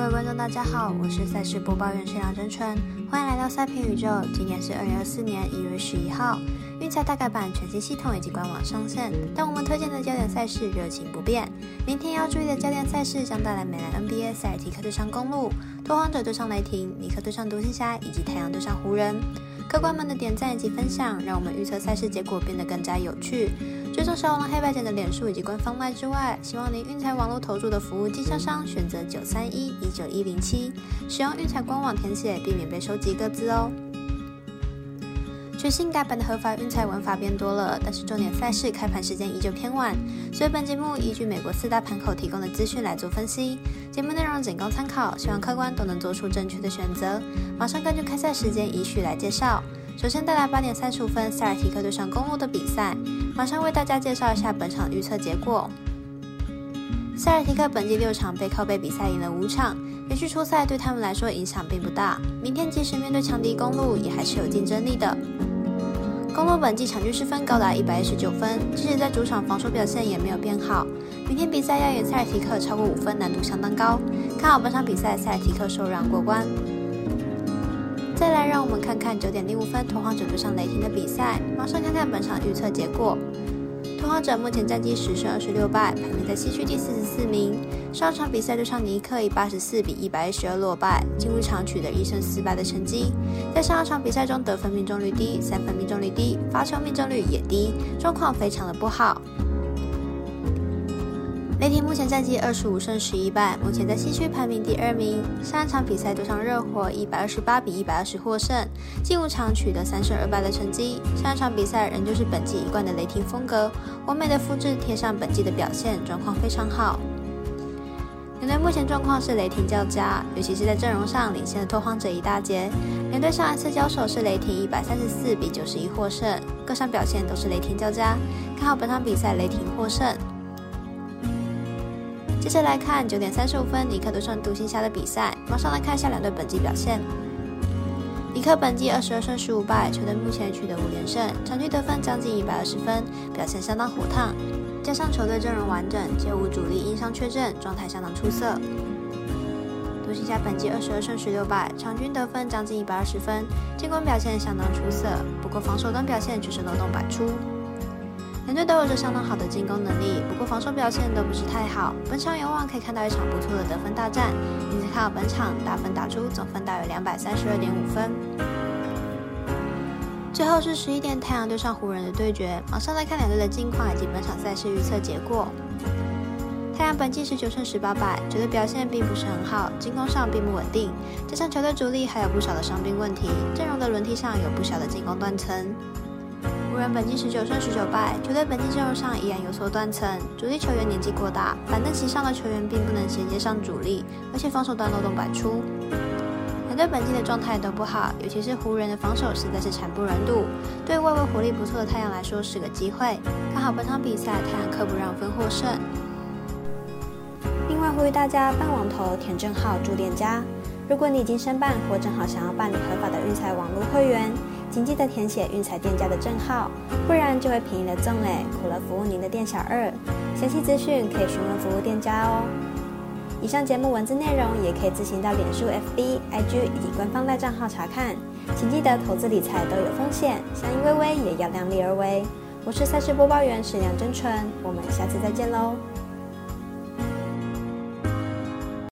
各位观众，大家好，我是赛事播报员沈阳真春，欢迎来到赛评宇宙。今天是二零二四年一月十一号，运彩大改版全新系统以及官网上线，但我们推荐的焦点赛事热情不变。明天要注意的焦点赛事将带来美兰 NBA 塞尔提克对上公路、拓荒者对上雷霆、尼克对上独行侠以及太阳对上湖人。客官们的点赞以及分享，让我们预测赛事结果变得更加有趣。追踪小王黑白简的脸书以及官方麦之外，希望您运彩网络投注的服务经销商选择九三一一九一零七，使用运彩官网填写，避免被收集各自哦。全新改版的合法运彩玩法变多了，但是重点赛事开盘时间依旧偏晚，所以本节目依据美国四大盘口提供的资讯来做分析。节目内容仅供参考，希望客官都能做出正确的选择。马上根据开赛时间依序来介绍。首先带来八点三十五分塞尔提克对上公路的比赛，马上为大家介绍一下本场预测结果。塞尔提克本季六场背靠背比赛赢了五场，连续出赛对他们来说影响并不大。明天即使面对强敌公路，也还是有竞争力的。公路本季场均失分高达一百一十九分，即使在主场防守表现也没有变好。明天比赛要赢塞尔提克超过五分难度相当高，看好本场比赛塞尔提克受让过关。再来，让我们看看九点零五分拓荒者对上雷霆的比赛。马上看看本场预测结果。拓荒者目前战绩十胜二十六败，排名在西区第四十四名。上场比赛对上尼克以八十四比一百一十二落败，进入场取得一胜四败的成绩。在上一场比赛中，得分命中率低，三分命中率低，罚球命中率也低，状况非常的不好。雷霆目前战绩二十五胜十一败，目前在西区排名第二名。上一场比赛对上热火，一百二十八比一百二十获胜，近五场取得三胜二败的成绩。上一场比赛仍旧是本季一贯的雷霆风格，完美的复制贴上本季的表现，状况非常好。两队目前状况是雷霆较佳，尤其是在阵容上领先的拓荒者一大截。两队上一次交手是雷霆一百三十四比九十一获胜，各项表现都是雷霆较佳，看好本场比赛雷霆获胜。接着来看九点三十五分尼克对上独行侠的比赛，马上来看一下两队本季表现。尼克本季二十二胜十五败，球队目前取得五连胜，场均得分将近一百二十分，表现相当火烫。加上球队阵容完整，且无主力因伤缺阵，状态相当出色。独行侠本季二十二胜十六败，场均得分将近一百二十分，进攻表现相当出色，不过防守端表现却是漏洞百出。两队都有着相当好的进攻能力，不过防守表现都不是太好。本场有望可以看到一场不错的得分大战，因此看好本场打分打出总分大约两百三十二点五分。最后是十一点太阳对上湖人的对决，马上来看两队的近况以及本场赛事预测结果。太阳本季十九胜十八败，球队表现并不是很好，进攻上并不稳定，加上球队主力还有不少的伤病问题，阵容的轮替上有不小的进攻断层。本季十九胜十九败，球队本季阵容上依然有所断层，主力球员年纪过大，板凳席上的球员并不能衔接上主力，而且防守端漏洞百出。两队本季的状态都不好，尤其是湖人的防守实在是惨不忍睹。对外围火力不错的太阳来说是个机会，看好本场比赛太阳客不让分获胜。另外呼吁大家办网投填正号注店家，如果你已经申办或正好想要办理合法的运彩网络会员。请记得填写运彩店家的证号，不然就会便宜了赠嘞，苦了服务您的店小二。详细资讯可以询问服务店家哦。以上节目文字内容也可以自行到脸书、FB、IG 以及官方赖账号查看。请记得投资理财都有风险，相依微微也要量力而为。我是赛事播报员史梁真纯，我们下次再见喽。